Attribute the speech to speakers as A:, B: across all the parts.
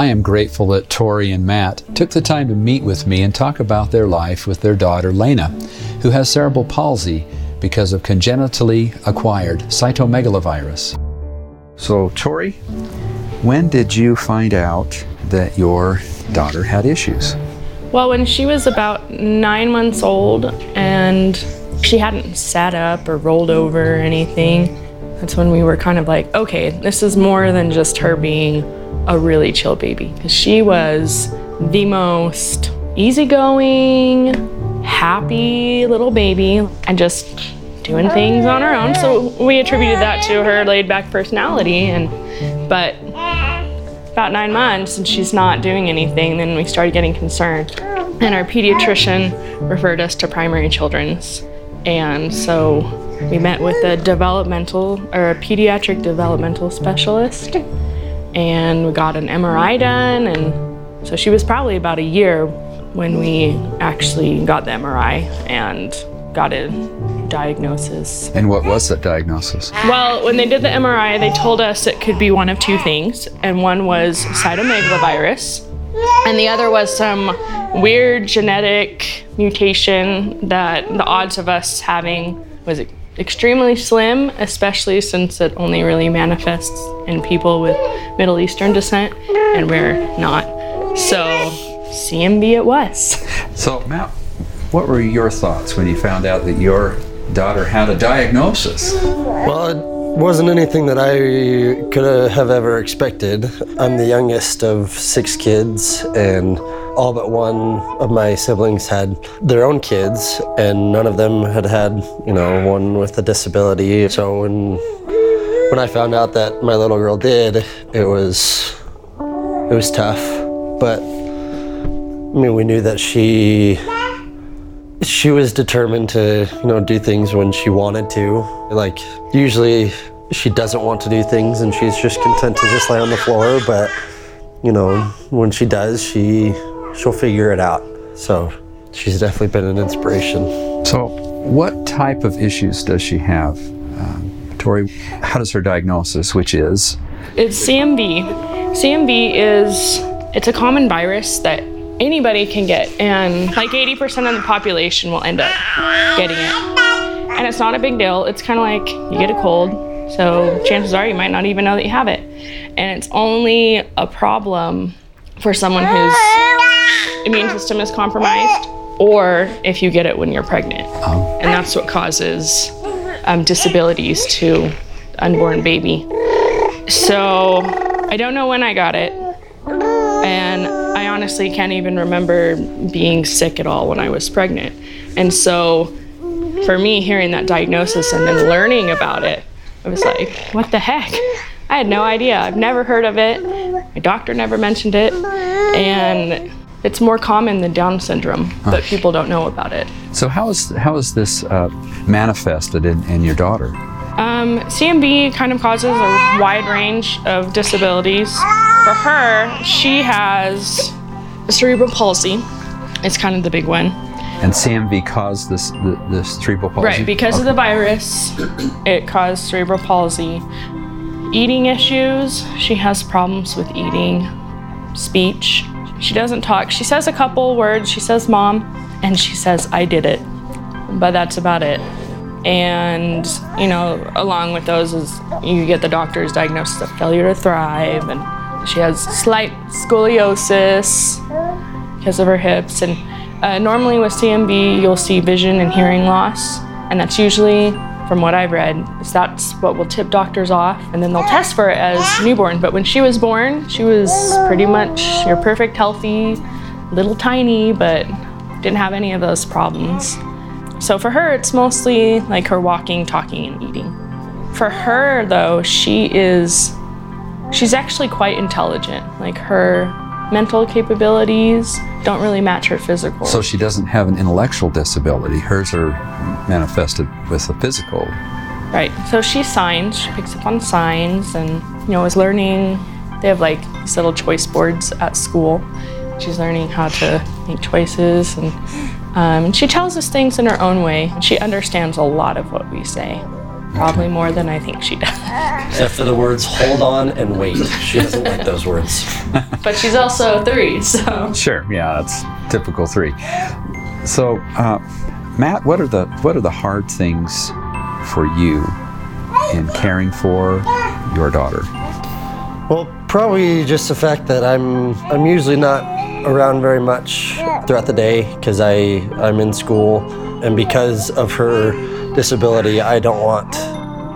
A: I am grateful that Tori and Matt took the time to meet with me and talk about their life with their daughter Lena, who has cerebral palsy because of congenitally acquired cytomegalovirus. So, Tori, when did you find out that your daughter had issues?
B: Well, when she was about nine months old and she hadn't sat up or rolled over or anything, that's when we were kind of like, okay, this is more than just her being a really chill baby. Because she was the most easygoing, happy little baby and just doing oh, things on her own. So we attributed that to her laid back personality. And but about nine months and she's not doing anything, then we started getting concerned. And our pediatrician referred us to primary children's. And so we met with a developmental or a pediatric developmental specialist and we got an MRI done and so she was probably about a year when we actually got the MRI and got a diagnosis.
A: And what was that diagnosis?
B: Well, when they did the MRI, they told us it could be one of two things, and one was cytomegalovirus, and the other was some weird genetic mutation that the odds of us having was extremely slim, especially since it only really manifests in people with Middle Eastern descent, and we're not. So, CMV it was.
A: So, Matt, what were your thoughts when you found out that your daughter had a diagnosis?
C: Well, it wasn't anything that I could have ever expected. I'm the youngest of six kids, and all but one of my siblings had their own kids, and none of them had had, you know, one with a disability. So when when I found out that my little girl did, it was it was tough, but I mean, we knew that she she was determined to, you know, do things when she wanted to. Like usually she doesn't want to do things and she's just content to just lay on the floor, but you know, when she does, she she'll figure it out. So she's definitely been an inspiration.
A: So, what type of issues does she have? Um, Tori, how does her diagnosis, which is?
B: It's CMV. CMV is it's a common virus that anybody can get, and like 80% of the population will end up getting it. And it's not a big deal. It's kind of like you get a cold, so chances are you might not even know that you have it. And it's only a problem for someone whose immune system is compromised or if you get it when you're pregnant. Oh. And that's what causes um, disabilities to unborn baby. So I don't know when I got it. And I honestly can't even remember being sick at all when I was pregnant. And so for me, hearing that diagnosis and then learning about it, I was like, what the heck? I had no idea. I've never heard of it. My doctor never mentioned it. And it's more common than Down syndrome, huh. but people don't know about it.
A: So how is how is this uh, manifested in, in your daughter?
B: Um, CMV kind of causes a wide range of disabilities. For her, she has cerebral palsy. It's kind of the big one.
A: And CMV caused this the, this cerebral palsy.
B: Right, because okay. of the virus, it caused cerebral palsy. Eating issues. She has problems with eating, speech, she doesn't talk. She says a couple words. She says mom, and she says I did it. But that's about it. And, you know, along with those is you get the doctor's diagnosis of failure to thrive, and she has slight scoliosis because of her hips. And uh, normally with CMV, you'll see vision and hearing loss, and that's usually from what I've read, is that's what will tip doctors off, and then they'll test for it as newborn. But when she was born, she was pretty much your perfect, healthy, little tiny, but didn't have any of those problems. So for her, it's mostly like her walking, talking, and eating. For her, though, she is, she's actually quite intelligent. Like her mental capabilities don't really match her physical.
A: So she doesn't have an intellectual disability. Hers are manifested with a physical.
B: Right. So she signs. She picks up on signs, and you know is learning. They have like these little choice boards at school. She's learning how to make choices, and um, and she tells us things in her own way. She understands a lot of what we say. Probably more than I think she does.
C: Except for the words hold on and wait. She doesn't like those words.
B: But she's also three, so.
A: Sure, yeah, that's typical three. So, uh, Matt, what are the what are the hard things for you in caring for your daughter?
C: Well, probably just the fact that I'm I'm usually not around very much throughout the day because I I'm in school and because of her disability, I don't want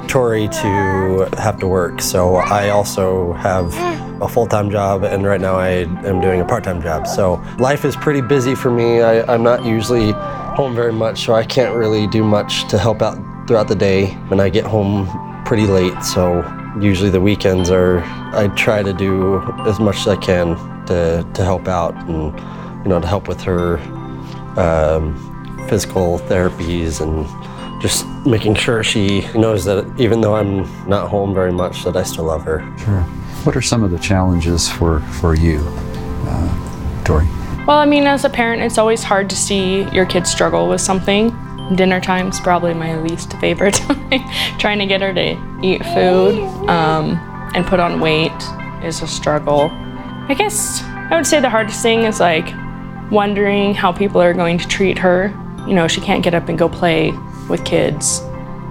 C: Tori to have to work. So I also have a full-time job and right now I am doing a part-time job. So life is pretty busy for me. I, I'm not usually home very much, so I can't really do much to help out throughout the day. And I get home pretty late, so usually the weekends are I try to do as much as I can to, to help out and you know to help with her um, physical therapies and just making sure she knows that even though I'm not home very much that I still love her.
A: Sure. What are some of the challenges for for you, uh, Tori?
B: Well, I mean, as a parent, it's always hard to see your kids struggle with something. Dinner time's probably my least favorite time. Trying to get her to eat food um, and put on weight is a struggle. I guess I would say the hardest thing is like wondering how people are going to treat her. You know, she can't get up and go play with kids.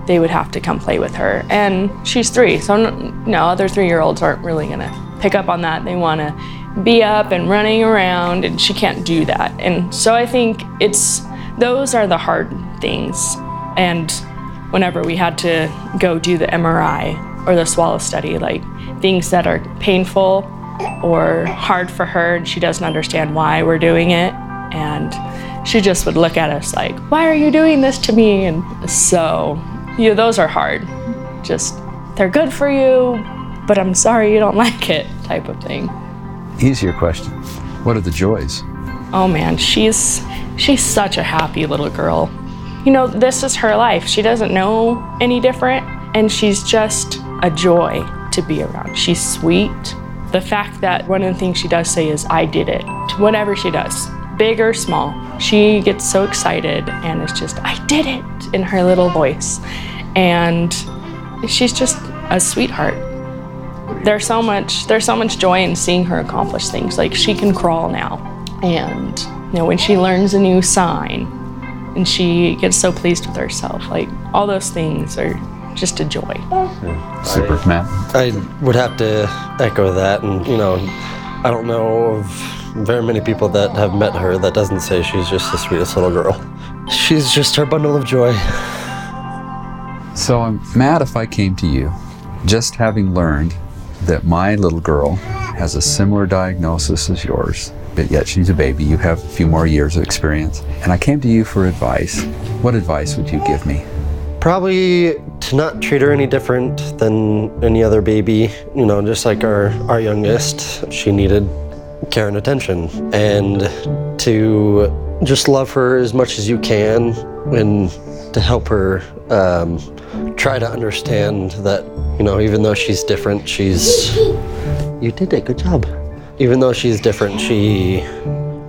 B: They would have to come play with her. And she's three, so no, other three year olds aren't really gonna pick up on that. They wanna be up and running around, and she can't do that. And so I think it's those are the hard things. And whenever we had to go do the MRI or the swallow study, like things that are painful or hard for her, and she doesn't understand why we're doing it. And she just would look at us like, Why are you doing this to me? And so, you know, those are hard. Just, they're good for you, but I'm sorry you don't like it, type of thing.
A: Easier question. What are the joys?
B: Oh man, she's she's such a happy little girl. You know, this is her life. She doesn't know any different and she's just a joy to be around. She's sweet. The fact that one of the things she does say is I did it to whatever she does, big or small. She gets so excited and it's just I did it in her little voice. And she's just a sweetheart. There's so much there's so much joy in seeing her accomplish things. Like she can crawl now. And you know when she learns a new sign and she gets so pleased with herself like all those things are just a joy.
A: Super, Matt.
C: I would have to echo that, and you know, I don't know of very many people that have met her that doesn't say she's just the sweetest little girl. She's just her bundle of joy.
A: So, I'm mad if I came to you, just having learned that my little girl has a similar diagnosis as yours, but yet she's a baby, you have a few more years of experience, and I came to you for advice, what advice would you give me?
C: Probably to not treat her any different than any other baby. You know, just like our, our youngest, she needed care and attention. And to just love her as much as you can and to help her um, try to understand that, you know, even though she's different, she's. You did it, good job. Even though she's different, she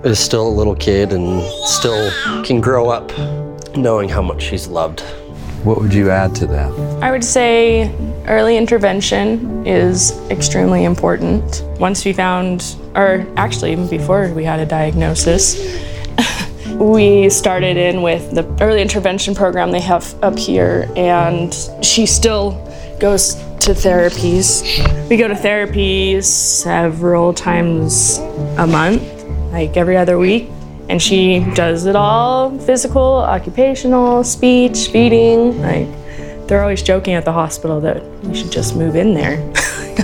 C: is still a little kid and still can grow up knowing how much she's loved.
A: What would you add to that?
B: I would say early intervention is extremely important. Once we found, or actually even before we had a diagnosis, we started in with the early intervention program they have up here, and she still goes to therapies. We go to therapies several times a month, like every other week. And she does it all physical, occupational, speech, feeding. Like, they're always joking at the hospital that we should just move in there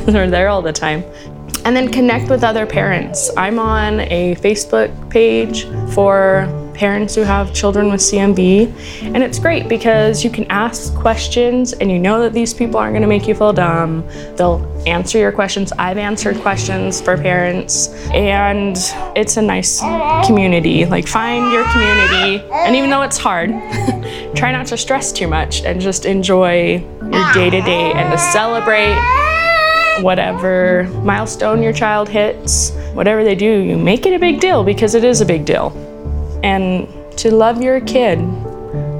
B: we're there all the time. And then connect with other parents. I'm on a Facebook page for parents who have children with CMV, and it's great because you can ask questions and you know that these people aren't going to make you feel dumb. They'll answer your questions. I've answered questions for parents, and it's a nice community. Like, find your community, and even though it's hard, try not to stress too much and just enjoy your day to day and to celebrate whatever milestone your child hits, whatever they do, you make it a big deal because it is a big deal. And to love your kid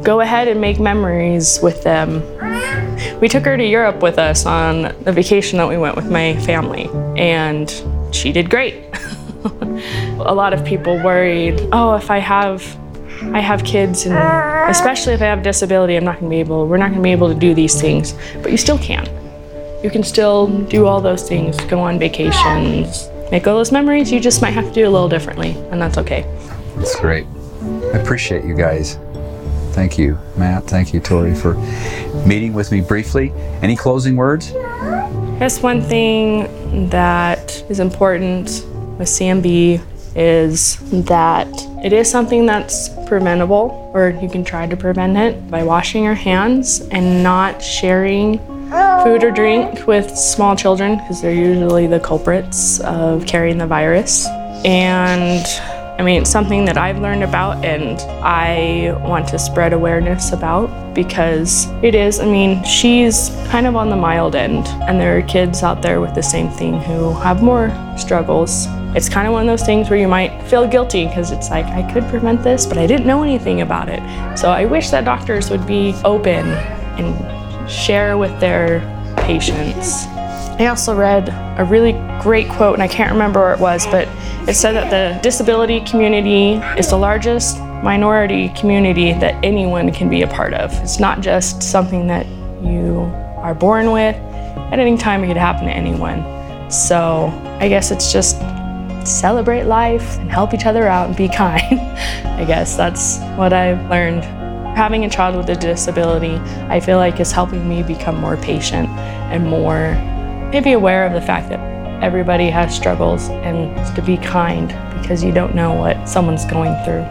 B: go ahead and make memories with them. We took her to Europe with us on the vacation that we went with my family, and she did great. a lot of people worried, oh, if I have I have kids and especially if I have disability, I'm not to be able we're not to be able to do these things, but you still can. You can still do all those things, go on vacations, make all those memories. You just might have to do a little differently, and that's okay.
A: That's great. I appreciate you guys. Thank you, Matt. Thank you, Tori, for meeting with me briefly. Any closing words?
B: Guess one thing that is important with CMV is that it is something that's preventable, or you can try to prevent it by washing your hands and not sharing food or drink with small children because they're usually the culprits of carrying the virus. And I mean, it's something that I've learned about and I want to spread awareness about because it is, I mean, she's kind of on the mild end, and there are kids out there with the same thing who have more struggles. It's kind of one of those things where you might feel guilty because it's like, I could prevent this, but I didn't know anything about it. So I wish that doctors would be open and share with their patients. I also read a really great quote, and I can't remember where it was, but it said that the disability community is the largest minority community that anyone can be a part of. It's not just something that you are born with. At any time, it could happen to anyone. So I guess it's just celebrate life and help each other out and be kind. I guess that's what I've learned. Having a child with a disability, I feel like is helping me become more patient and more maybe be aware of the fact that everybody has struggles and to be kind because you don't know what someone's going through.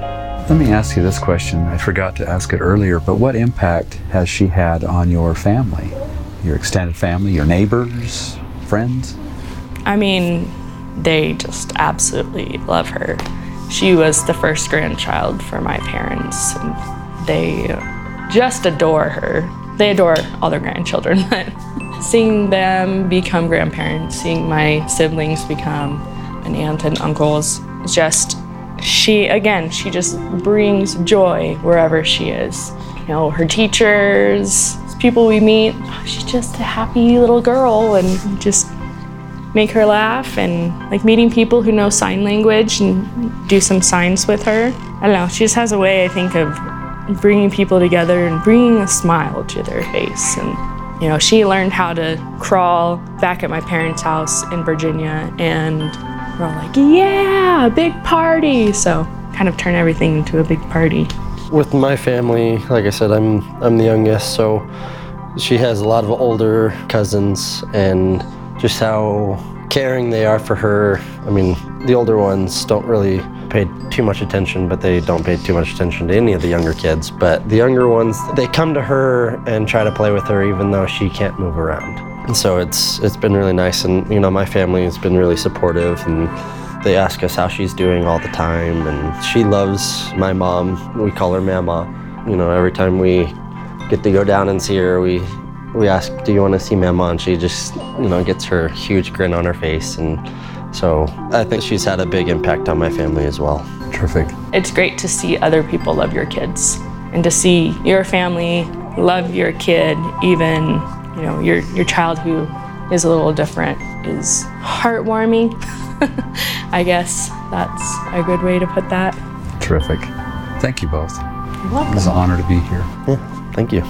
A: Let me ask you this question. I forgot to ask it earlier, but what impact has she had on your family? Your extended family, your neighbors, friends?
B: I mean, they just absolutely love her. She was the first grandchild for my parents, and they just adore her. They adore all their grandchildren, but seeing them become grandparents, seeing my siblings become an aunt and uncles, just she again, she just brings joy wherever she is. You know, her teachers, people we meet, oh, she's just a happy little girl and just make her laugh and like meeting people who know sign language and do some signs with her. I don't know, she just has a way I think of bringing people together and bringing a smile to their face and you know, she learned how to crawl back at my parents' house in Virginia, and we're all like, yeah, big party. So, kind of turn everything into a big party.
C: With my family, like I said, I'm I'm the youngest, so she has a lot of older cousins, and just how caring they are for her. I mean, the older ones don't really pay too much attention, but they don't pay too much attention to any of the younger kids. But the younger ones, they come to her and try to play with her even though she can't move around. And so it's it's been really nice and you know, my family has been really supportive and they ask us how she's doing all the time and she loves my mom. We call her mama. You know, every time we get to go down and see her, we we ask, "Do you want to see Mama?" And she just, you know, gets her huge grin on her face and so I think she's had a big impact on my family as well.
A: Terrific.
B: It's great to see other people love your kids and to see your family love your kid, even, you know, your, your child who is a little different is heartwarming. I guess that's a good way to put that.
A: Terrific. Thank you both.
B: You're welcome.
A: It was an honor to be here.
C: Yeah, thank you.